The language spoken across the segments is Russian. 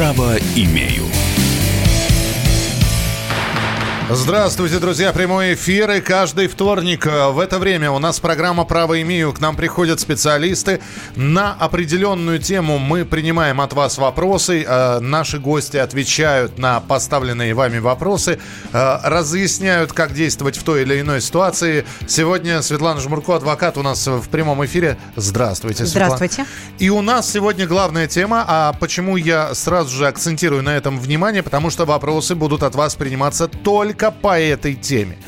Право имею. Здравствуйте, друзья. Прямой эфир и каждый вторник в это время у нас программа «Право имею». К нам приходят специалисты. На определенную тему мы принимаем от вас вопросы. Э, наши гости отвечают на поставленные вами вопросы, э, разъясняют, как действовать в той или иной ситуации. Сегодня Светлана Жмурко, адвокат, у нас в прямом эфире. Здравствуйте, Светлана. Здравствуйте. И у нас сегодня главная тема. А почему я сразу же акцентирую на этом внимание? Потому что вопросы будут от вас приниматься только только по этой теме.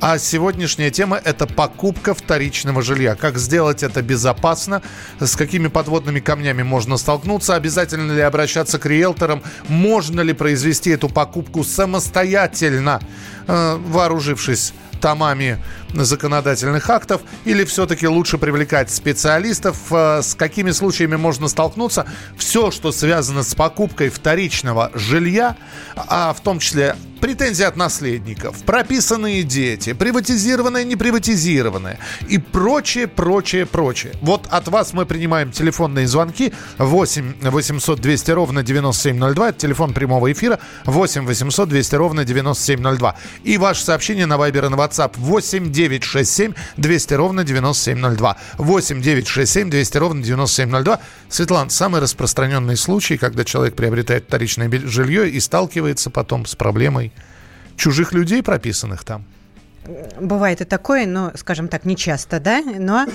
А сегодняшняя тема – это покупка вторичного жилья. Как сделать это безопасно, с какими подводными камнями можно столкнуться, обязательно ли обращаться к риэлторам, можно ли произвести эту покупку самостоятельно, э, вооружившись томами законодательных актов, или все-таки лучше привлекать специалистов, э, с какими случаями можно столкнуться. Все, что связано с покупкой вторичного жилья, а в том числе претензии от наследников, прописанные дети, приватизированное, неприватизированное и прочее, прочее, прочее. Вот от вас мы принимаем телефонные звонки 8 800 200 ровно 9702, это телефон прямого эфира 8 800 200 ровно 9702. И ваше сообщение на Viber и на WhatsApp 8 967 200 ровно 9702. 8 967 200 ровно 9702. Светлана, самый распространенный случай, когда человек приобретает вторичное жилье и сталкивается потом с проблемой чужих людей, прописанных там? Бывает и такое, но, скажем так, не часто, да, но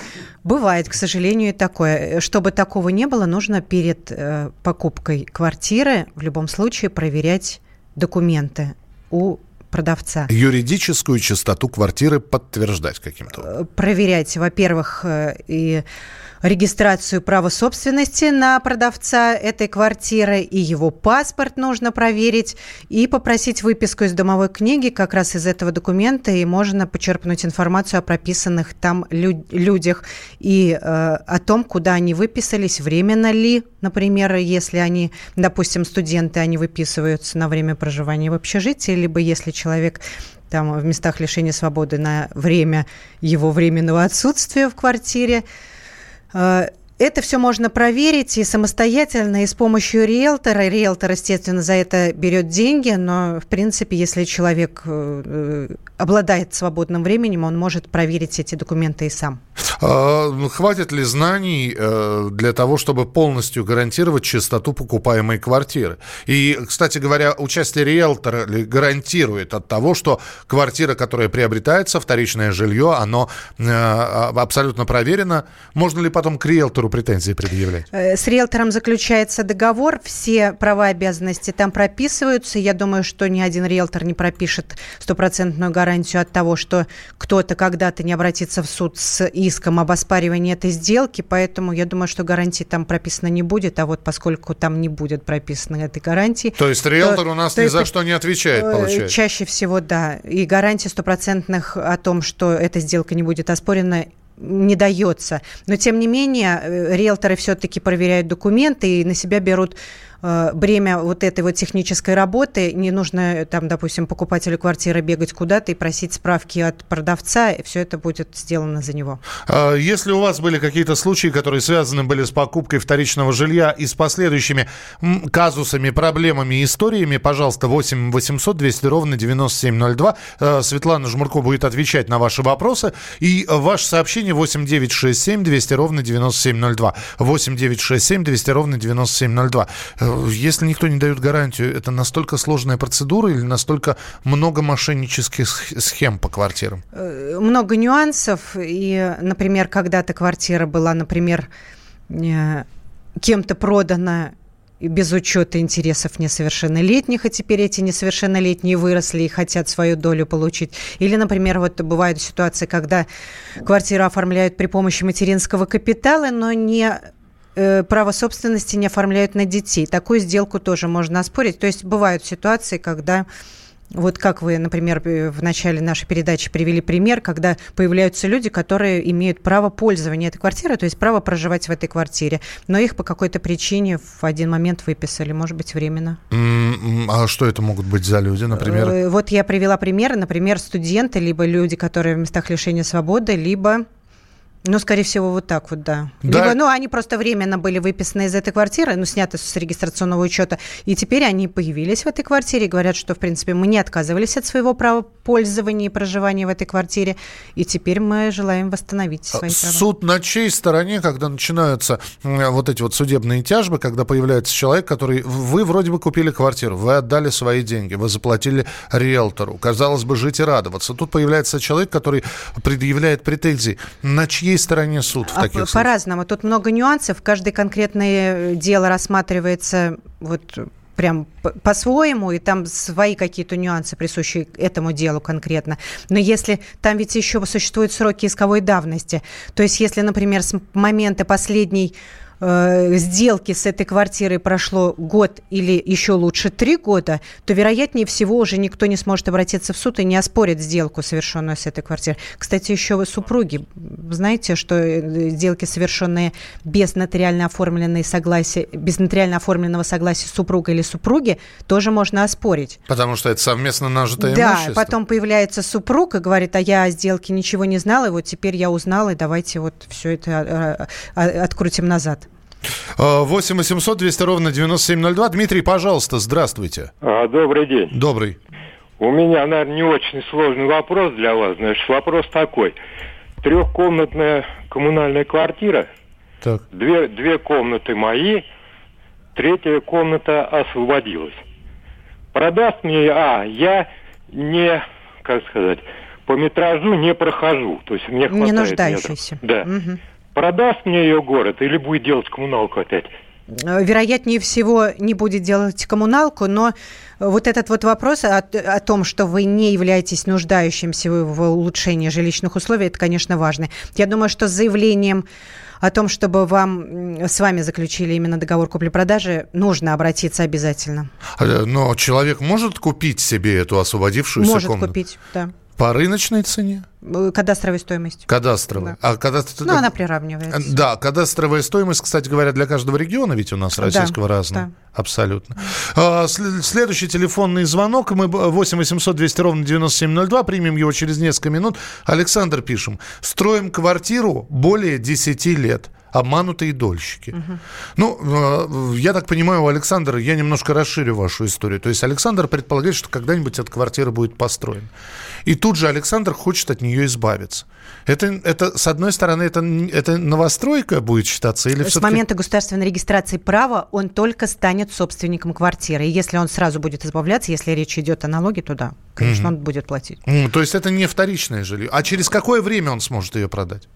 бывает, к сожалению, и такое. Чтобы такого не было, нужно перед э, покупкой квартиры в любом случае проверять документы у продавца. Юридическую чистоту квартиры подтверждать каким-то? Э, проверять, во-первых, э, и регистрацию права собственности на продавца этой квартиры, и его паспорт нужно проверить, и попросить выписку из домовой книги. Как раз из этого документа и можно почерпнуть информацию о прописанных там лю- людях и э, о том, куда они выписались, временно ли, например, если они, допустим, студенты, они выписываются на время проживания в общежитии, либо если человек там в местах лишения свободы на время его временного отсутствия в квартире. Э, это все можно проверить и самостоятельно, и с помощью риэлтора. Риэлтор, естественно, за это берет деньги, но, в принципе, если человек э, э, обладает свободным временем, он может проверить эти документы и сам. А, хватит ли знаний для того, чтобы полностью гарантировать чистоту покупаемой квартиры? И, кстати говоря, участие риэлтора гарантирует от того, что квартира, которая приобретается, вторичное жилье, оно а, абсолютно проверено. Можно ли потом к риэлтору риэлтору претензии предъявлять? Э, с риэлтором заключается договор, все права и обязанности там прописываются. Я думаю, что ни один риэлтор не пропишет стопроцентную гарантию от того, что кто-то когда-то не обратится в суд с иском об оспаривании этой сделки, поэтому я думаю, что гарантии там прописано не будет, а вот поскольку там не будет прописано этой гарантии... То есть риэлтор то, у нас ни это, за что не отвечает, э, получается? Чаще всего, да. И гарантии стопроцентных о том, что эта сделка не будет оспорена, не дается. Но, тем не менее, э, риэлторы все-таки проверяют документы и на себя берут Э, бремя вот этой вот технической работы. Не нужно, там, допустим, покупателю квартиры бегать куда-то и просить справки от продавца. И все это будет сделано за него. А если у вас были какие-то случаи, которые связаны были с покупкой вторичного жилья и с последующими казусами, проблемами, историями, пожалуйста, 8 800 200 ровно 9702. Э, Светлана Жмурко будет отвечать на ваши вопросы. И ваше сообщение 8 967 200 ровно 9702. 8 967 200 ровно 9702. Если никто не дает гарантию, это настолько сложная процедура или настолько много мошеннических схем по квартирам? Э, много нюансов. И, например, когда-то квартира была, например, э, кем-то продана без учета интересов несовершеннолетних, а теперь эти несовершеннолетние выросли и хотят свою долю получить. Или, например, вот бывают ситуации, когда квартиру оформляют при помощи материнского капитала, но не Э, право собственности не оформляют на детей. Такую сделку тоже можно оспорить. То есть бывают ситуации, когда вот как вы, например, э, в начале нашей передачи привели пример, когда появляются люди, которые имеют право пользования этой квартирой, то есть право проживать в этой квартире, но их по какой-то причине в один момент выписали, может быть, временно. А что это могут быть за люди, например? Э, вот я привела примеры, например, студенты, либо люди, которые в местах лишения свободы, либо Ну, скорее всего, вот так вот, да. да. Либо, ну, они просто временно были выписаны из этой квартиры, ну, сняты с регистрационного учета, и теперь они появились в этой квартире и говорят, что, в принципе, мы не отказывались от своего права пользования и проживания в этой квартире, и теперь мы желаем восстановить свои права. Суд на чьей стороне, когда начинаются вот эти вот судебные тяжбы, когда появляется человек, который... Вы вроде бы купили квартиру, вы отдали свои деньги, вы заплатили риэлтору, казалось бы, жить и радоваться. Тут появляется человек, который предъявляет претензии. На чьей чьей стороне суд в а случаях? По-разному. Тут много нюансов. Каждое конкретное дело рассматривается вот прям по-своему, и там свои какие-то нюансы, присущие этому делу конкретно. Но если там ведь еще существуют сроки исковой давности, то есть если, например, с момента последней э, сделки с этой квартирой прошло год или еще лучше три года, то, вероятнее всего, уже никто не сможет обратиться в суд и не оспорит сделку, совершенную с этой квартирой. Кстати, еще вы супруги. Знаете, что э, сделки, совершенные без нотариально оформленной согласия, без нотариально оформленного согласия супруга или супруги, тоже можно оспорить. Потому что это совместно нажитое да, имущество? Да, потом появляется супруг и говорит, а я о сделке ничего не знала, и вот теперь я узнала, и давайте вот все это э, открутим назад. 8 800 200 ровно 9702. Дмитрий, пожалуйста, здравствуйте. А, добрый день. Добрый. У меня, наверное, не очень сложный вопрос для вас. Значит, вопрос такой. Трехкомнатная коммунальная квартира. Так. Две, две комнаты мои, третья комната освободилась. Продаст мне, а, я не, как сказать, по метражу не прохожу. То есть мне хватает Не нуждающийся. Метров. Да. Угу продаст мне ее город или будет делать коммуналку опять? Э, вероятнее всего, не будет делать коммуналку, но вот этот вот вопрос о, о том, что вы не являетесь нуждающимся в улучшении жилищных условий, это, конечно, важно. Я думаю, что с заявлением о том, чтобы вам с вами заключили именно договор купли-продажи, нужно обратиться обязательно. Э, но человек может купить себе эту освободившуюся может комнату? Может купить, да. По рыночной цене? Э, кадастровой стоимость. Кадастровая. Да. А кадастр... Ну, она приравнивается. Да, кадастровая стоимость, кстати говоря, для каждого региона ведь у нас российского да, разная. Да. Абсолютно. А, следующий телефонный звонок. Мы 8 800 200 ровно 9702. Примем его через несколько минут. Александр пишем. Строим квартиру более 10 лет обманутые дольщики. Угу. Ну, э, я так понимаю, у Александра, я немножко расширю вашу историю. То есть Александр предполагает, что когда-нибудь эта квартира будет построена. И тут же Александр хочет от нее избавиться. Это, это с одной стороны, это, это новостройка будет считаться? Или с момента государственной регистрации права он только станет собственником квартиры. И если он сразу будет избавляться, если речь идет о налоге, то да, конечно, mm он будет платить. Mm, то есть это не вторичное жилье. А через какое время он сможет ее продать?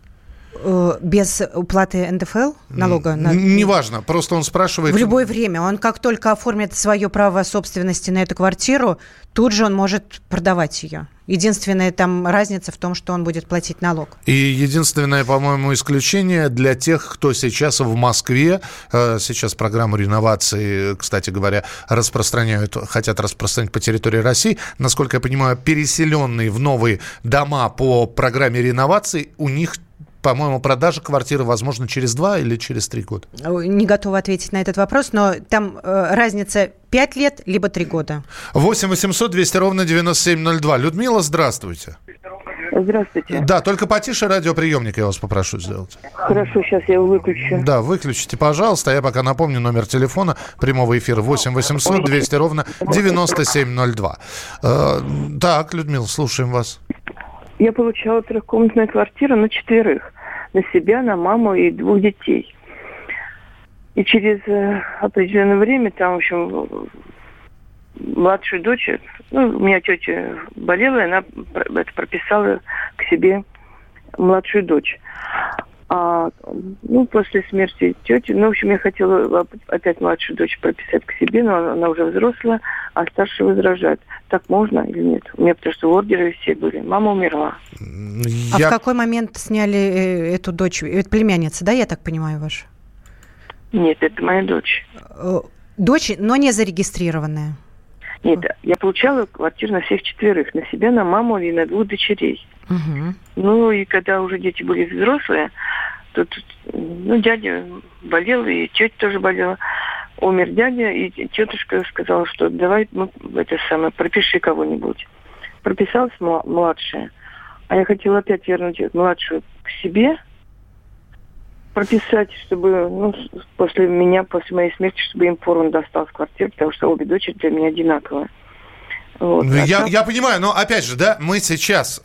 Э, без уплаты НДФЛ, налога? На... Неважно, просто он спрашивает... В любое время. Он как только оформит свое право собственности на эту квартиру, тут же он может продавать ее. Единственная там разница в том, что он будет платить налог. И единственное, по-моему, исключение для тех, кто сейчас в Москве, э, сейчас программу реновации, кстати говоря, распространяют, хотят распространить по территории России. Насколько я понимаю, переселенные в новые дома по программе реновации, у них по-моему, продажа квартиры возможно через два или через три года? Не готова ответить на этот вопрос, но там э, разница 5 лет либо 3 года. 8 800 200 ровно 9702. Людмила, здравствуйте. Здравствуйте. Да, только потише радиоприемник я вас попрошу сделать. Хорошо, сейчас я его выключу. Да, выключите, пожалуйста. Я пока напомню номер телефона прямого эфира 8 800 200 ровно 9702. Э, так, Людмила, слушаем вас. Я получала трехкомнатную квартиру на четверых. На себя, на маму и двух детей. И через э, определенное время, там, в общем, младшую дочь, ну, у меня тетя болела, и она это прописала к себе младшую дочь. А, ну, после смерти тети, ну, в общем, я хотела опять младшую дочь прописать к себе, но она, она уже взрослая, а старшая возражает. Так можно или нет? У меня потому что ордеры все были. Мама умерла. Я... А в какой момент сняли э, эту дочь? Это племянница, да, я так понимаю, ваша? Нет, это моя дочь. Э, дочь, но не зарегистрированная? Нет, я получала квартиру на всех четверых. На себя, на маму и на двух дочерей. Угу. Ну, и когда уже дети были взрослые, тут, ну, дядя болел, и тетя тоже болела. Умер дядя, и тетушка сказала, что давай, ну, это самое, пропиши кого-нибудь. Прописалась младшая. А я хотела опять вернуть младшую к себе, прописать, чтобы, ну, после меня, после моей смерти, чтобы им поровну досталась квартира, потому что обе дочери для меня одинаковые. Вот, ну, я, я понимаю, но опять же, да, мы сейчас,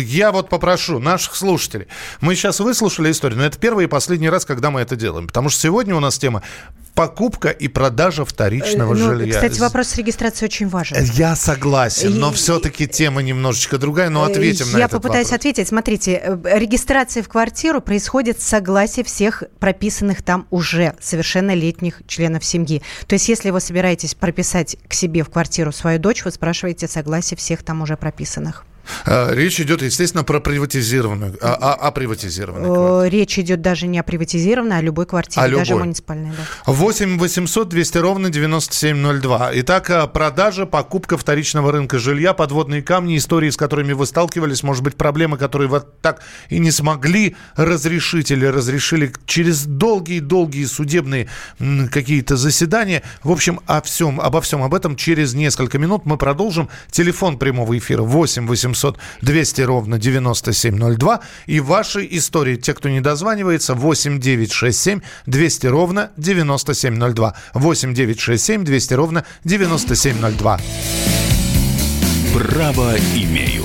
я вот попрошу наших слушателей, мы сейчас выслушали историю, но это первый и последний раз, когда мы это делаем, потому что сегодня у нас тема покупка и продажа вторичного э, ну, жилья. Кстати, вопрос с регистрацией очень важен. Я согласен, но все-таки тема немножечко другая, но ответим я на этот Я попытаюсь вопрос. ответить. Смотрите, э, регистрация в квартиру происходит с согласия всех прописанных там уже совершеннолетних членов семьи. То есть, если вы собираетесь прописать к себе в квартиру свою дочь, вы спрашиваете согласие всех там уже прописанных. А, речь идет, естественно, про приватизированную, а, а, о приватизированной Речь идет даже не о приватизированной, а о любой квартире, даже любой. муниципальной. Да. 8 800 200 ровно 9702. Итак, а, продажа, покупка вторичного рынка жилья, подводные камни, истории, с которыми вы сталкивались, может быть, проблемы, которые вы так и не смогли разрешить или разрешили через долгие-долгие судебные какие-то заседания. В общем, о всем, обо всем об этом через несколько минут мы продолжим. Телефон прямого эфира 8 800 800 200 ровно 9702. И ваши истории, те, кто не дозванивается, 8 9 6 7 200 ровно 9702. 8 9 6 7 200 ровно 9702. Право имею.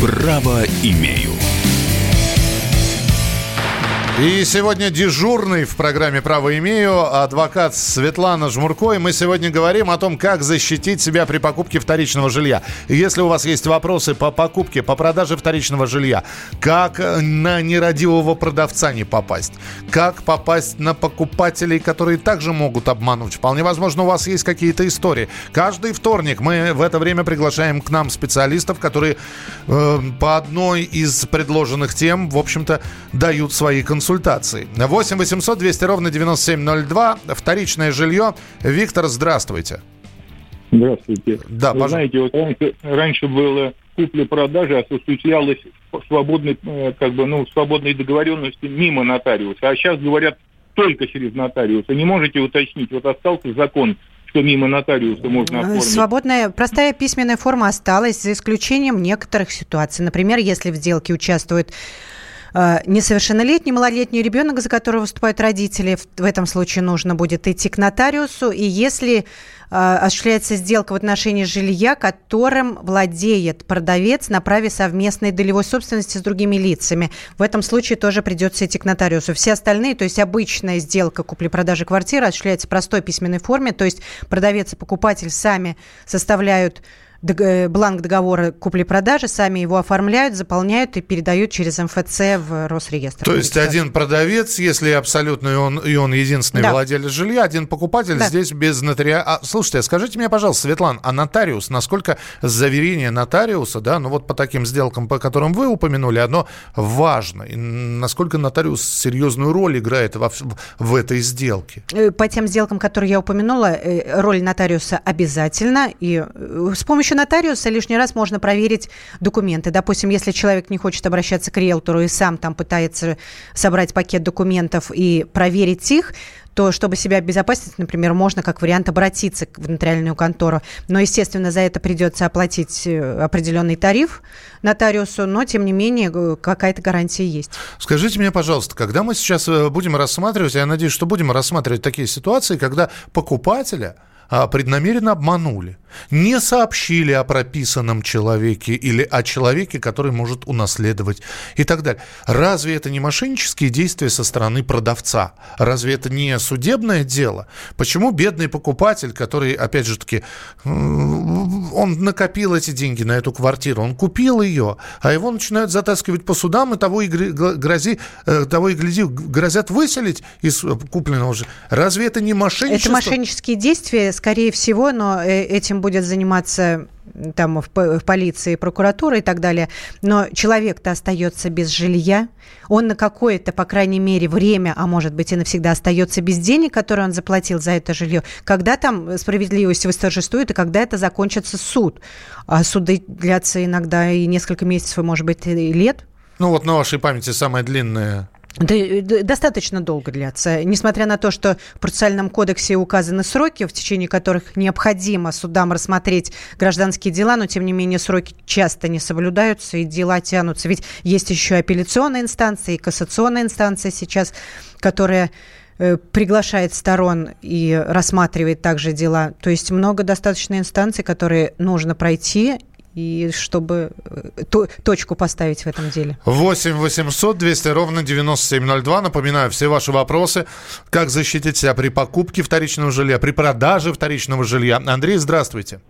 Право имею. И сегодня дежурный в программе «Право имею» адвокат Светлана Жмурко. И мы сегодня говорим о том, как защитить себя при покупке вторичного жилья. Если у вас есть вопросы по покупке, по продаже вторичного жилья, как на нерадивого продавца не попасть, как попасть на покупателей, которые также могут обмануть. Вполне возможно, у вас есть какие-то истории. Каждый вторник мы в это время приглашаем к нам специалистов, которые э, по одной из предложенных тем, в общем-то, дают свои консультации консультации. 8 800 200 ровно 9702. Вторичное жилье. Виктор, здравствуйте. Здравствуйте. Да, Вы знаете, вот раньше, раньше было купли-продажи осуществлялась свободной, э, как бы, ну, свободной договоренности мимо нотариуса. А сейчас говорят только через нотариуса. Не можете уточнить, вот остался закон, что мимо нотариуса можно э, оформить. Свободная, простая письменная форма осталась, за исключением некоторых ситуаций. Например, если в сделке участвует несовершеннолетний, малолетний ребенок, за которого выступают родители, в этом случае нужно будет идти к нотариусу. И если э, осуществляется сделка в отношении жилья, которым владеет продавец на праве совместной долевой собственности с другими лицами. В этом случае тоже придется идти к нотариусу. Все остальные, то есть обычная сделка купли-продажи квартиры осуществляется в простой письменной форме, то есть продавец и покупатель сами составляют Э, бланк договора купли-продажи, сами его оформляют, заполняют и передают через МФЦ в Росреестр. То есть один продавец, если абсолютно и он, и он единственный да. владелец жилья, один покупатель да. здесь без нотариа. А, слушайте, а скажите мне, пожалуйста, Светлана, а нотариус, насколько заверение нотариуса, да, ну вот по таким сделкам, по которым вы упомянули, оно важно? И насколько нотариус серьезную роль играет во, в этой сделке? Э, по тем сделкам, которые я упомянула, э, роль нотариуса обязательна. И с помощью помощью нотариуса лишний раз можно проверить документы. Допустим, если человек не хочет обращаться к риэлтору и сам там пытается собрать пакет документов и проверить их, то чтобы себя обезопасить, например, можно как вариант обратиться в нотариальную контору. Но, естественно, за это придется оплатить э, определенный тариф нотариусу, но, тем не менее, какая-то гарантия есть. Скажите мне, пожалуйста, когда мы сейчас э, будем рассматривать, я надеюсь, что будем рассматривать такие ситуации, когда покупателя преднамеренно обманули, не сообщили о прописанном человеке или о человеке, который может унаследовать и так далее. Разве это не мошеннические действия со стороны продавца? Разве это не судебное дело? Почему бедный покупатель, который, опять же таки, он накопил эти деньги на эту квартиру, он купил ее, а его начинают затаскивать по судам, и того и, грози, э, того и гляди, грозят выселить из купленного же. Разве это не мошенничество? Это мошеннические действия, скорее всего, но э, этим будет заниматься там в, в полиции, прокуратура и так далее. Но человек-то остается без жилья, он на какое-то, по крайней мере, время, а может быть и навсегда остается без денег, которые он заплатил за это жилье. Когда там справедливость восторжествует и когда это закончится суд? А суды длятся иногда и несколько месяцев, и, может быть, и лет. Ну вот на вашей памяти самое длинное достаточно долго длятся. Несмотря на то, что в процессуальном кодексе указаны сроки, в течение которых необходимо судам рассмотреть гражданские дела, но тем не менее сроки часто не соблюдаются и дела тянутся. Ведь есть еще апелляционная инстанция и кассационная инстанция сейчас, которая э, приглашает сторон и рассматривает также дела. То есть много достаточно инстанций, которые нужно пройти, и чтобы э, то, точку поставить в этом деле. 8 800 200 ровно 9702. Напоминаю, все ваши вопросы. Как защитить себя при покупке вторичного жилья, при продаже вторичного жилья. Андрей, здравствуйте.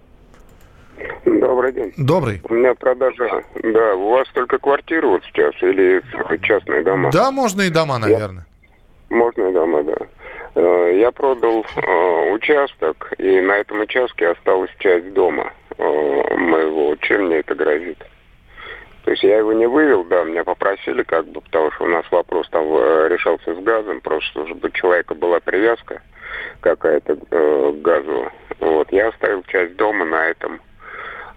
Добрый день. Добрый. У меня продажа, да, у вас только квартиры вот сейчас или частные дома? Да, можно и дома, наверное. Я... Можно и дома, да. Э, я продал э, участок, и на этом участке осталась часть дома. Э, моего, чем мне это грозит. То есть я его не вывел, да, меня попросили как бы, потому что у нас вопрос там э, решался с газом, просто чтобы у человека была привязка какая-то э, к газу. Вот, я оставил часть дома на этом,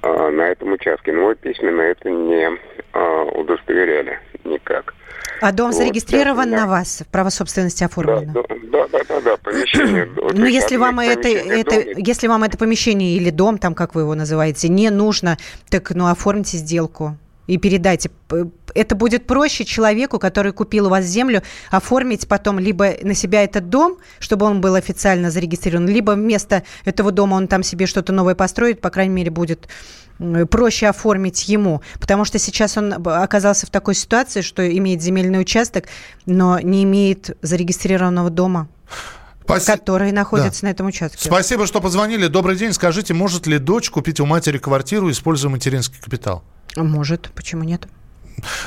э, на этом участке, но письменно это не э, удостоверяли никак. А дом вот, зарегистрирован на вас, право собственности оформлено? Да, да, да, да, да помещение. Ну, если вам это, это, если вам это помещение или дом, там, как вы его называете, не нужно, так, ну, оформите сделку и передайте. Это будет проще человеку, который купил у вас землю, оформить потом либо на себя этот дом, чтобы он был официально зарегистрирован, либо вместо этого дома он там себе что-то новое построит, по крайней мере, будет проще оформить ему. Потому что сейчас он оказался в такой ситуации, что имеет земельный участок, но не имеет зарегистрированного дома. Спаси... которые находятся да. на этом участке. Спасибо, что позвонили. Добрый день. Скажите, может ли дочь купить у матери квартиру, используя материнский капитал? Может. Почему нет?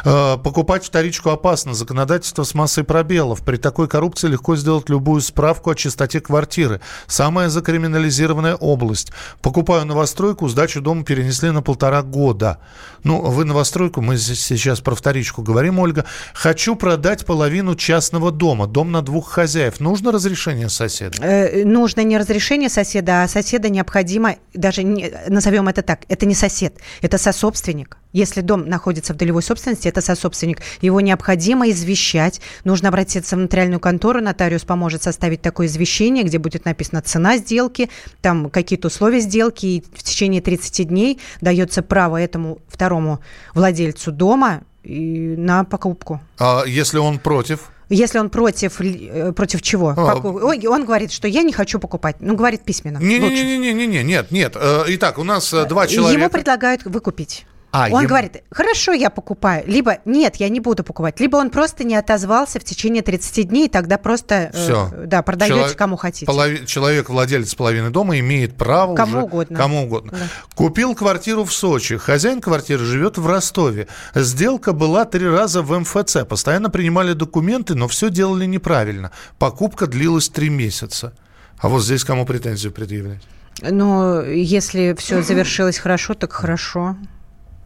Э, покупать вторичку опасно. Законодательство с массой пробелов. При такой коррупции легко сделать любую справку о чистоте квартиры. Самая закриминализированная область. Покупаю новостройку, сдачу дома перенесли на полтора года. Ну, вы новостройку, мы сейчас про вторичку говорим, Ольга. Хочу продать половину частного дома. Дом на двух хозяев. Нужно разрешение соседа? Э, нужно не разрешение соседа, а соседа необходимо, даже не, назовем это так, это не сосед, это сособственник. Если дом находится в долевой собственности, это сособственник. Его необходимо извещать. Нужно обратиться в нотариальную контору. Нотариус поможет составить такое извещение, где будет написана цена сделки, там какие-то условия сделки. И в течение 30 дней дается право этому второму владельцу дома на покупку. А если он против? Если он против, э, против чего? А, он говорит, что я не хочу покупать. Ну, говорит письменно. Не-не-не, нет, нет. Э, итак, у нас э, два человека. Ему предлагают выкупить. А, он ем... говорит, хорошо, я покупаю. Либо нет, я не буду покупать. Либо он просто не отозвался в течение 30 дней, и тогда просто Все. Э, да, продаете Чело... кому хотите. Полови... Человек, владелец половины дома, имеет право кому уже... угодно. Кому угодно. Да. Купил квартиру в Сочи. Хозяин квартиры живет в Ростове. Сделка была три раза в МФЦ. Постоянно принимали документы, но все делали неправильно. Покупка длилась три месяца. А вот здесь кому претензию предъявлять? Ну, если все завершилось хорошо, так хорошо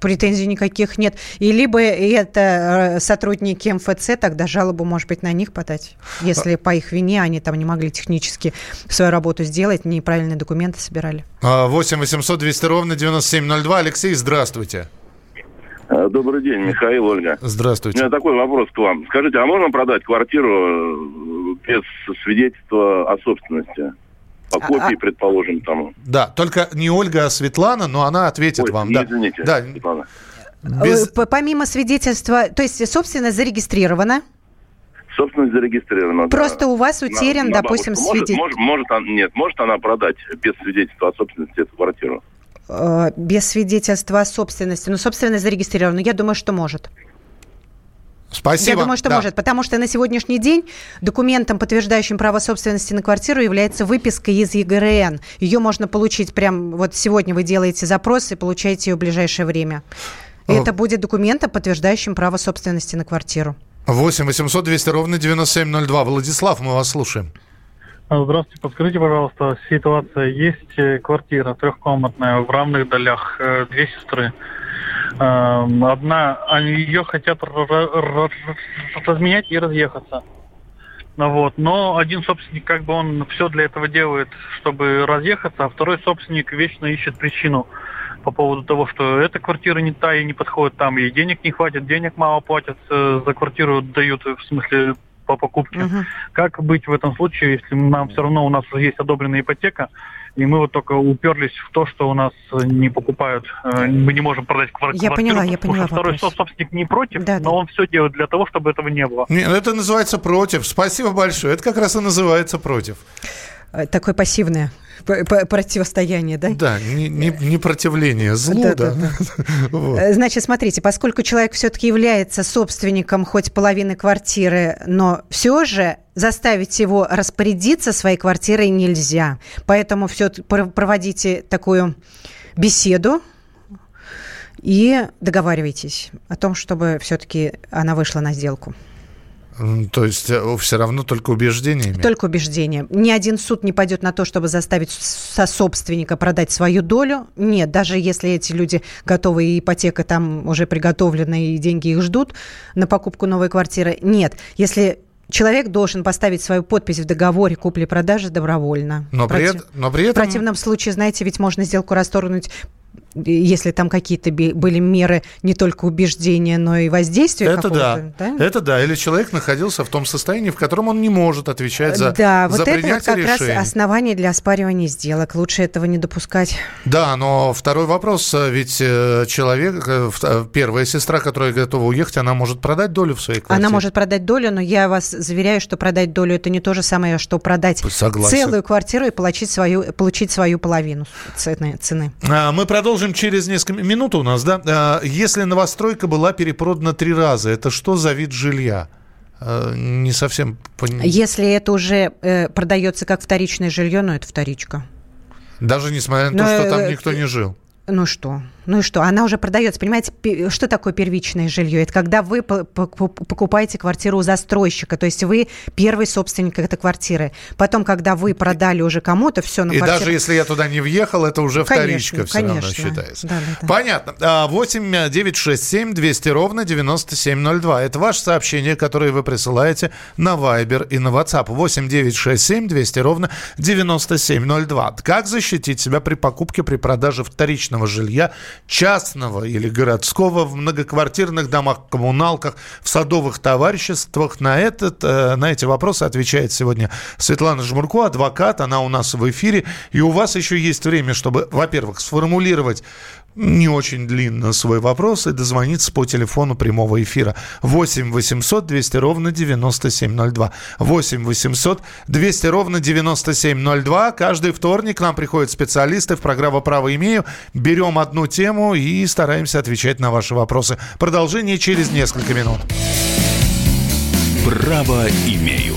претензий никаких нет. И либо это э, сотрудники МФЦ, тогда жалобу, может быть, на них подать. Если по их вине они там не могли технически свою работу сделать, неправильные документы собирали. 8 800 200 ровно 9702. Алексей, здравствуйте. Э, добрый день, Михаил, Ольга. Здравствуйте. У меня такой вопрос к вам. Скажите, а можно продать квартиру э, без свидетельства о собственности? По копии, а, предположим, там. Да, только не Ольга, а Светлана, но она ответит Ой, вам. Не, да. Извините, да. Светлана. Без... Э, помимо свидетельства, то есть собственность зарегистрирована? Собственность зарегистрирована. Просто да. у вас утерян, на, допустим, свидетельство. Может, может, может, нет, может она продать без свидетельства о собственности эту квартиру? Э, без свидетельства о собственности. Ну, собственность зарегистрирована. Я думаю, что может. Спасибо. Я думаю, что да. может, потому что на сегодняшний день документом, подтверждающим право собственности на квартиру, является выписка из ЕГРН. Ее можно получить прям вот сегодня вы делаете запрос и получаете ее в ближайшее время. И это будет документом, подтверждающим право собственности на квартиру. 8 800 200 ровно 9702. Владислав, мы вас слушаем. Здравствуйте, подскажите, пожалуйста, ситуация. Есть э, квартира трехкомнатная в равных долях, э, две сестры. Эм, одна, они ее хотят разменять и разъехаться. Ну вот. Но один собственник, как бы он все для этого делает, чтобы разъехаться, а второй собственник вечно ищет причину по поводу того, что эта квартира не та и не подходит там, ей денег не хватит, денег мало платят, э, за квартиру дают, в смысле по покупке. Угу. Как быть в этом случае, если нам все равно у нас есть одобренная ипотека, и мы вот только уперлись в то, что у нас не покупают, э, мы не можем продать квартиру. Я поняла, я поняла. Второй вопрос. собственник не против, да, но да. он все делает для того, чтобы этого не было. Нет, это называется против. Спасибо большое. Это как раз и называется против. Э, такое пассивное противостояние, да? Да, не, не, не противление злу, да. да. да. вот. Э, значит, смотрите, поскольку человек все-таки является собственником хоть половины квартиры, но все же заставить его распорядиться своей квартирой нельзя. Поэтому все проводите такую беседу и договаривайтесь о том, чтобы все-таки она вышла на сделку. То есть э, все равно только убеждениями? Только убеждения. Ни один суд не пойдет на то, чтобы заставить со собственника продать свою долю. Нет, даже если эти люди готовы, и ипотека там уже приготовлена, и деньги их ждут на покупку новой квартиры. Нет, если Человек должен поставить свою подпись в договоре купли-продажи добровольно. Но, Против... при, но при этом... В противном случае, знаете, ведь можно сделку расторгнуть если там какие-то были меры не только убеждения, но и воздействия. Это да. да. Это да. Или человек находился в том состоянии, в котором он не может отвечать за Да, вот за это вот как решений. раз основание для оспаривания сделок. Лучше этого не допускать. Да, но второй вопрос. Ведь э, человек, э, э, первая сестра, которая готова уехать, она может продать долю в своей квартире? Она может продать долю, но я вас заверяю, что продать долю это не то же самое, что продать Согласен. целую квартиру и получить свою, получить свою половину цены. цены. А, мы продолжим продолжим через несколько минут у нас, да. А, если новостройка была перепродана три раза, это что за вид жилья? А, не совсем понимаю. Если это уже э, продается как вторичное жилье, но это вторичка. Даже несмотря на но, то, что там э, никто не жил. Ну что? Ну и что? Она уже продается. Понимаете, что такое первичное жилье? Это когда вы покупаете квартиру у застройщика, то есть вы первый собственник этой квартиры. Потом, когда вы продали уже кому-то, все на И квартиру... даже если я туда не въехал, это уже вторичка конечно, все конечно. равно считается. Да, да, да. Понятно. 8 9 6 7 200 ровно 9702. Это ваше сообщение, которое вы присылаете на Viber и на WhatsApp. 8 9 6 7 200 ровно 9702. Как защитить себя при покупке, при продаже вторичного жилья частного или городского в многоквартирных домах, коммуналках, в садовых товариществах. На, этот, э, на эти вопросы отвечает сегодня Светлана Жмурко, адвокат. Она у нас в эфире. И у вас еще есть время, чтобы, во-первых, сформулировать не очень длинно свой вопрос и дозвониться по телефону прямого эфира 8 800 200 ровно 9702. 8 800 200 ровно 9702. Каждый вторник к нам приходят специалисты в программу «Право имею». Берем одну тему и стараемся отвечать на ваши вопросы. Продолжение через несколько минут. «Право имею».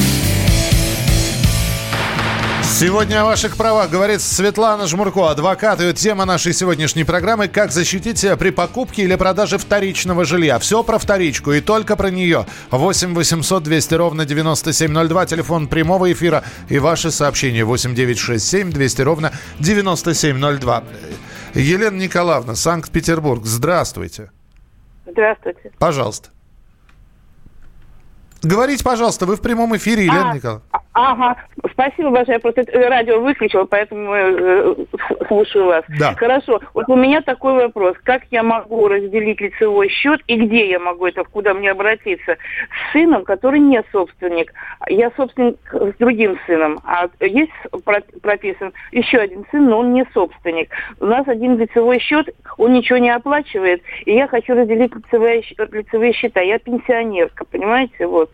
Сегодня о ваших правах говорит Светлана Жмурко, адвокат. И тема нашей сегодняшней программы «Как защитить себя при покупке или продаже вторичного жилья». Все про вторичку и только про нее. 8 800 200 ровно 9702, телефон прямого эфира и ваши сообщения 8 967 200 ровно 9702. Елена Николаевна, Санкт-Петербург, здравствуйте. Здравствуйте. Пожалуйста. Говорите, пожалуйста, вы в прямом эфире, Елена а, Николаевна. Ага, спасибо большое. Я просто радио выключила, поэтому э, слушаю вас. Да. Хорошо. Вот у меня такой вопрос. Как я могу разделить лицевой счет и где я могу это, куда мне обратиться? С сыном, который не собственник. Я собственник с другим сыном. А есть прописан еще один сын, но он не собственник. У нас один лицевой счет, он ничего не оплачивает. И я хочу разделить лицевые, лицевые счета. Я пенсионерка, понимаете? Вот.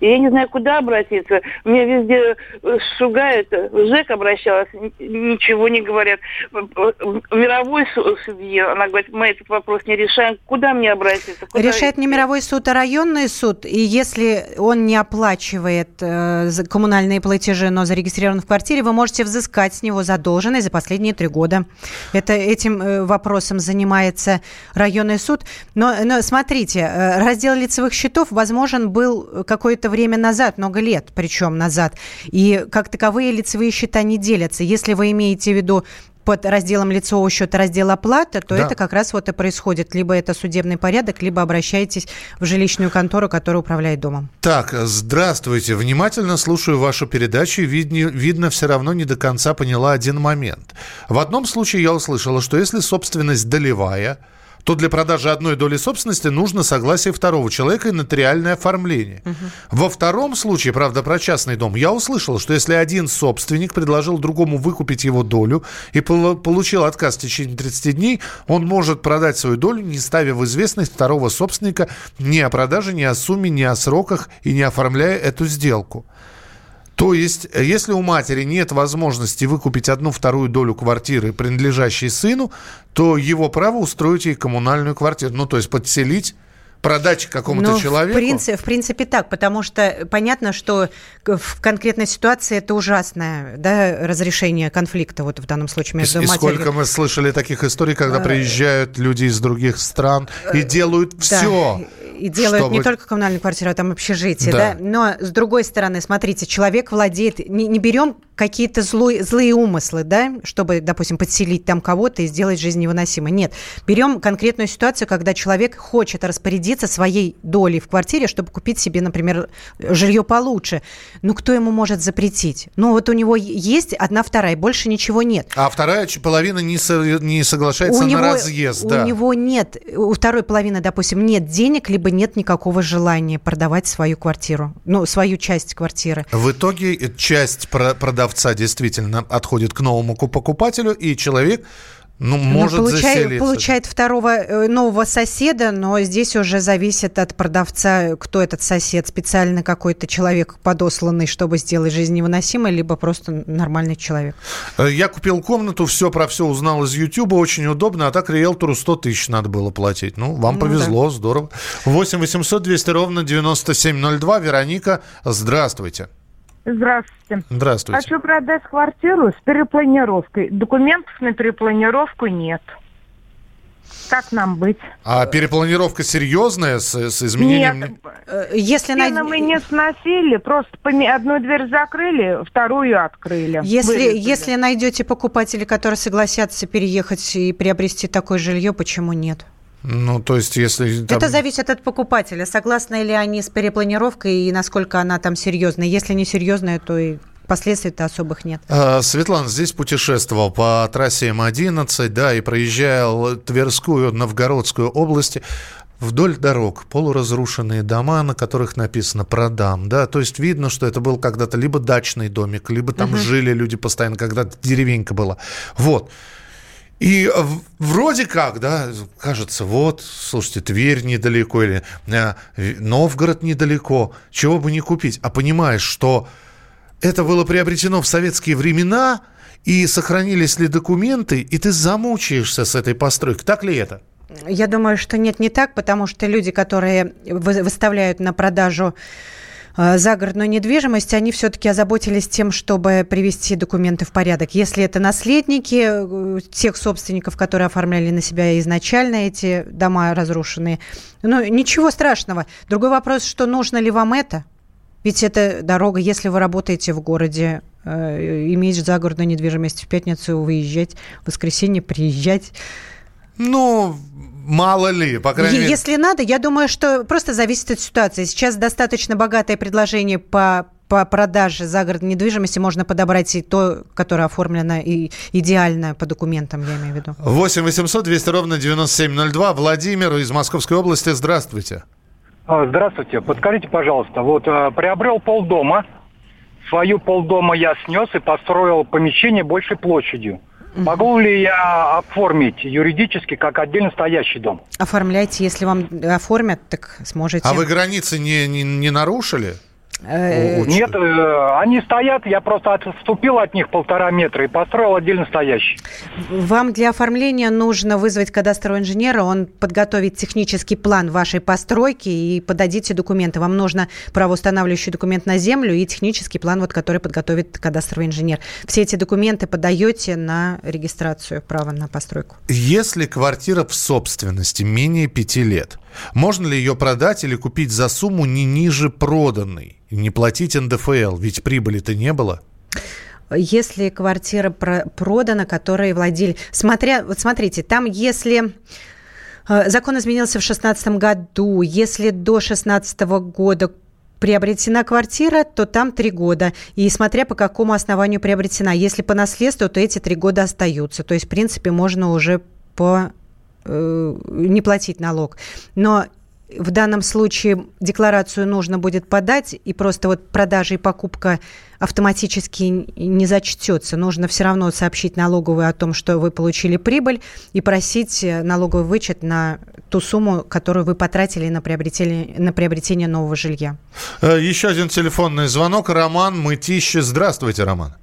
И я не знаю, куда обратиться. Меня везде э, шугают. В ЖЭК обращалась, ничего не говорят. Мировой судье, она говорит, мы этот вопрос не решаем. Куда мне обратиться? Куда Решает не мировой суд, а районный суд. И если он не оплачивает э, коммунальные платежи, но зарегистрирован в квартире, вы можете взыскать с него задолженность за последние три года. Это этим э, вопросом занимается районный суд. Но, но смотрите, э, раздел лицевых счетов возможен был какой-то какое-то время назад, много лет причем назад. И как таковые лицевые счета не делятся. Если вы имеете в виду под разделом лицевого счета раздел оплата, то да. это как раз вот и происходит. Либо это судебный порядок, либо обращаетесь в жилищную контору, которая управляет домом. Так, здравствуйте. Внимательно слушаю вашу передачу. Видно, видно, все равно не до конца поняла один момент. В одном случае я услышала, что если собственность долевая, то для продажи одной доли собственности нужно согласие второго человека и нотариальное оформление. Угу. Во втором случае, правда, про частный дом, я услышал, что если один собственник предложил другому выкупить его долю и получил отказ в течение 30 дней, он может продать свою долю, не ставя в известность второго собственника ни о продаже, ни о сумме, ни о сроках и не оформляя эту сделку. То есть, э, если у матери нет возможности выкупить одну-вторую долю квартиры, принадлежащей сыну, то его право устроить ей коммунальную квартиру. Ну, то есть подселить продать какому-то ну, человеку? В принципе, в принципе так, потому что понятно, что в конкретной ситуации это ужасное да, разрешение конфликта вот в данном случае между и, матерью. И сколько мы слышали таких историй, когда а, приезжают люди из других стран и э, делают все. И делают чтобы... не только коммунальную квартиру, а там общежитие, да. да. Но с другой стороны, смотрите, человек владеет, не, не берем какие-то злой, злые умыслы, да, чтобы, допустим, подселить там кого-то и сделать жизнь невыносимой. Нет. Берем конкретную ситуацию, когда человек хочет распорядиться своей долей в квартире, чтобы купить себе, например, жилье получше. Ну, кто ему может запретить? Ну, вот у него есть одна вторая, больше ничего нет. А вторая половина не, со, не соглашается у на него, разъезд, у да. У него нет, у второй половины, допустим, нет денег, либо нет никакого желания продавать свою квартиру, ну, свою часть квартиры. В итоге часть продавца действительно отходит к новому покупателю, и человек ну, ну может ну, получает, заселиться. Получает второго э, нового соседа, но здесь уже зависит от продавца, кто этот сосед. Специально какой-то человек подосланный, чтобы сделать жизнь невыносимой, либо просто нормальный человек. Э, я купил комнату, все про все узнал из Ютуба, очень удобно, а так риэлтору 100 тысяч надо было платить. Ну, вам ну, повезло, да. здорово. 8 800 200 ровно 9702. Вероника, здравствуйте. Здравствуйте. Здравствуйте. Хочу продать квартиру с перепланировкой. Документов на перепланировку нет. Как нам быть? А перепланировка серьезная с, с изменением? Нет. Э, если Стены на... мы не сносили, просто одну дверь закрыли, вторую открыли. Если, если найдете покупателей, которые согласятся переехать и приобрести такое жилье, почему нет? Ну, то есть, если... Там... Это зависит от покупателя. Согласны ли они с перепланировкой и насколько она там серьезная. Если не серьезная, то и последствий-то особых нет. А, Светлана, здесь путешествовал по трассе М11, да, и проезжал Тверскую, Новгородскую области вдоль дорог полуразрушенные дома, на которых написано «продам», да, то есть видно, что это был когда-то либо дачный домик, либо там угу. жили люди постоянно, когда-то деревенька была. Вот. И вроде как, да, кажется, вот, слушайте, Тверь недалеко или э, Новгород недалеко, чего бы не купить. А понимаешь, что это было приобретено в советские времена, и сохранились ли документы, и ты замучаешься с этой постройкой. Так ли это? Я думаю, что нет, не так, потому что люди, которые выставляют на продажу загородную недвижимость, они все-таки озаботились тем, чтобы привести документы в порядок. Если это наследники э, тех собственников, которые оформляли на себя изначально эти дома разрушенные, ну, ничего страшного. Другой вопрос, что нужно ли вам это? Ведь это дорога, если вы работаете в городе, э, иметь загородную недвижимость в пятницу выезжать, в воскресенье приезжать. Ну, Мало ли, по крайней мере. Если надо, я думаю, что просто зависит от ситуации. Сейчас достаточно богатое предложение по по продаже загородной недвижимости можно подобрать и то, которое оформлено и идеально по документам, я имею в виду. 8 800 200 ровно 9702. Владимир из Московской области. Здравствуйте. А, здравствуйте. Подскажите, пожалуйста, вот э, приобрел полдома, свою полдома я снес и построил помещение большей площадью. Могу ли я оформить юридически как отдельно стоящий дом? Оформляйте, если вам оформят, так сможете. А вы границы не, не, не нарушили? Э, нет, э, они стоят, я просто отступил от них полтора метра и построил отдельно стоящий. Вам для оформления нужно вызвать кадастрового инженера, он подготовит технический план вашей постройки и подадите документы. Вам нужно правоустанавливающий документ на землю и технический план, вот, который подготовит кадастровый инженер. Все эти документы подаете на регистрацию права на постройку. Если квартира в собственности менее пяти лет, можно ли ее продать или купить за сумму не ниже проданной? Не платить НДФЛ, ведь прибыли-то не было. Если квартира продана, которой владели... Смотря, вот смотрите, там если... Э, закон изменился в 2016 году. Если до 2016 года приобретена квартира, то там три года. И смотря по какому основанию приобретена. Если по наследству, то эти три года остаются. То есть, в принципе, можно уже по не платить налог. Но в данном случае декларацию нужно будет подать, и просто вот продажа и покупка автоматически не зачтется. Нужно все равно сообщить налоговую о том, что вы получили прибыль, и просить э, налоговый вычет на ту сумму, которую вы потратили на приобретение, на приобретение нового жилья. Э, еще один телефонный звонок. Роман Мытищи. Здравствуйте, Роман.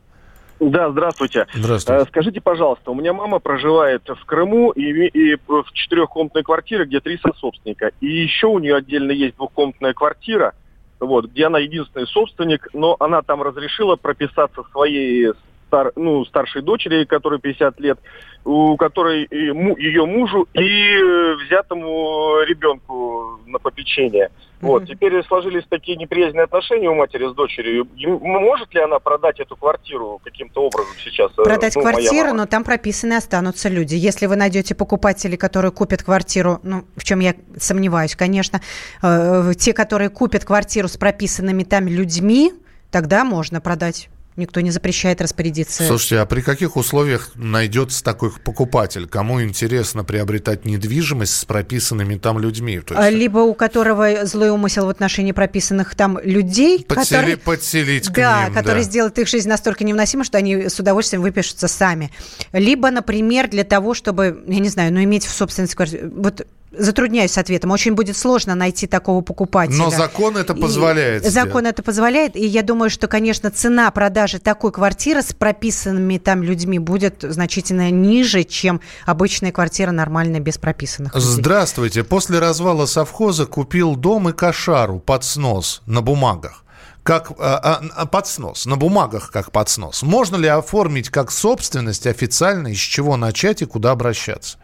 Да, здравствуйте. Здравствуйте. Э, скажите, пожалуйста, у меня мама проживает в Крыму и, и в четырехкомнатной квартире, где три сособственника. И еще у нее отдельно есть двухкомнатная квартира, вот, где она единственный собственник, но она там разрешила прописаться своей стар, ну, старшей дочери, которой 50 лет, у которой ее мужу и э, взятому ребенку на попечение. Mm-hmm. Вот. Теперь сложились такие неприязненные отношения у матери с дочерью. Может ли она продать эту квартиру каким-то образом сейчас? Э, продать ну, квартиру, но там прописаны останутся люди. Если вы найдете покупателей, которые купят квартиру, ну, в чем я сомневаюсь, конечно, э, те, которые купят квартиру с прописанными там людьми, тогда можно продать. Никто не запрещает распорядиться. Слушайте, а при каких условиях найдется такой покупатель? Кому интересно приобретать недвижимость с прописанными там людьми? То есть... Либо у которого злой умысел в отношении прописанных там людей. Подсели, которые... Подселить к да, ним. Которые да. сделают их жизнь настолько невыносимой, что они с удовольствием выпишутся сами. Либо, например, для того, чтобы, я не знаю, ну, иметь в собственности квартиру. Вот затрудняюсь с ответом. Очень будет сложно найти такого покупателя. Но закон это позволяет. И закон это позволяет. И я думаю, что, конечно, цена продажи такой квартиры с прописанными там людьми будет значительно ниже, чем обычная квартира нормальная без прописанных. Людей. Здравствуйте. После развала совхоза купил дом и кошару под снос на бумагах как а, а, под снос, на бумагах как под снос. Можно ли оформить как собственность официально, из чего начать и куда обращаться?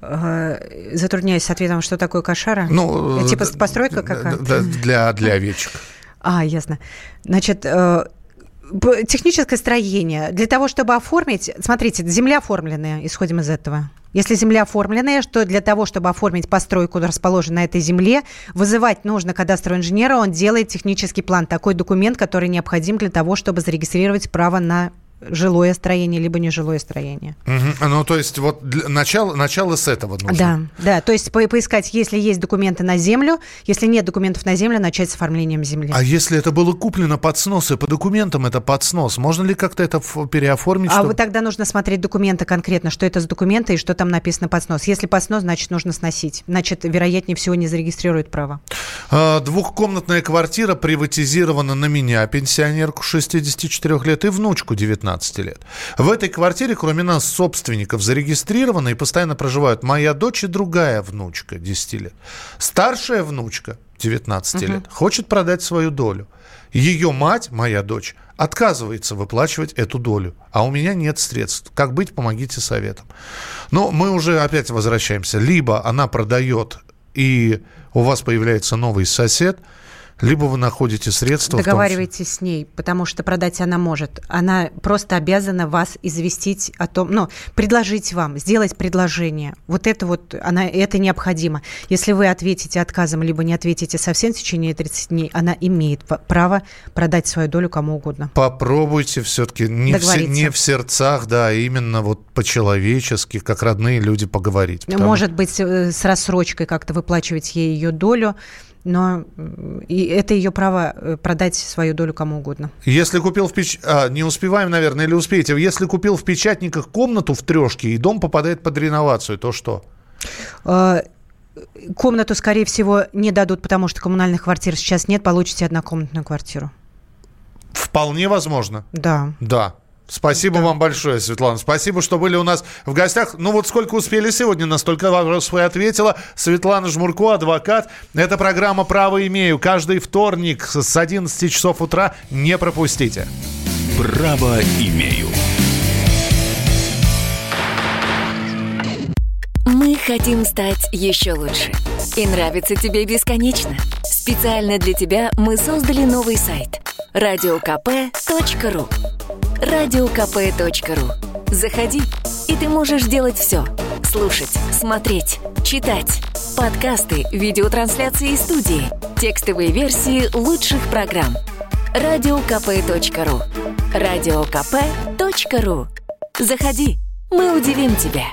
Затрудняюсь с ответом, что такое кошара? Ну, типа постройка какая-то? Для, для овечек. А, ясно. Значит, э, техническое строение. Для того, чтобы оформить... Смотрите, земля оформленная, исходим из этого. Если земля оформленная, что для того, чтобы оформить постройку, расположенную на этой земле, вызывать нужно кадастрового инженера, он делает технический план, такой документ, который необходим для того, чтобы зарегистрировать право на жилое строение, либо нежилое строение. Угу. Ну, то есть, вот для, начало, начало с этого нужно. Да, да. То есть, по поискать, если есть документы на землю, если нет документов на землю, начать с оформлением земли. А если это было куплено под снос, и по документам это под снос, можно ли как-то это переоформить? А чтобы... тогда нужно смотреть документы конкретно, что это за документы и что там написано под снос. Если под снос, значит, нужно сносить. Значит, вероятнее всего, не зарегистрируют право. А, двухкомнатная квартира приватизирована на меня, пенсионерку 64 лет, и внучку 19 15 лет. В этой квартире, кроме нас, собственников, зарегистрированы и постоянно проживают моя дочь и другая внучка 10 лет. Старшая внучка 19 угу. лет хочет продать свою долю. Ее мать, моя дочь, отказывается выплачивать эту долю, а у меня нет средств. Как быть, помогите советом. Но мы уже опять возвращаемся. Либо она продает, и у вас появляется новый сосед – либо вы находите средства. Договаривайтесь с ней, потому что продать она может. Она просто обязана вас известить о том, ну, предложить вам, сделать предложение. Вот это вот, она, это необходимо. Если вы ответите отказом, либо не ответите совсем в течение 30 дней, она имеет право продать свою долю кому угодно. Попробуйте все-таки не, в, не в сердцах, да, а именно вот по-человечески, как родные люди поговорить. Потому... Может быть, э, с рассрочкой как-то выплачивать ей ее долю, но и это ее право э, продать свою долю кому угодно. Если купил в печ... А, не успеваем, наверное, или успеете. Если купил в печатниках комнату в трешке, и дом попадает под реновацию, то что? А, комнату, скорее всего, не дадут, потому что коммунальных квартир сейчас нет, получите однокомнатную квартиру. Вполне возможно. Да. Да. Спасибо да. вам большое, Светлана. Спасибо, что были у нас в гостях. Ну вот сколько успели сегодня, настолько вопросов и ответила. Светлана Жмурко, адвокат. Это программа «Право имею». Каждый вторник с 11 часов утра не пропустите. «Право имею». Мы хотим стать еще лучше. И нравится тебе бесконечно. Специально для тебя мы создали новый сайт – радиокп.ру радиокп.ру. Заходи, и ты можешь делать все. Слушать, смотреть, читать. Подкасты, видеотрансляции из студии, текстовые версии лучших программ. Радиокп.ру. Радиокп.ру. Заходи, мы удивим тебя.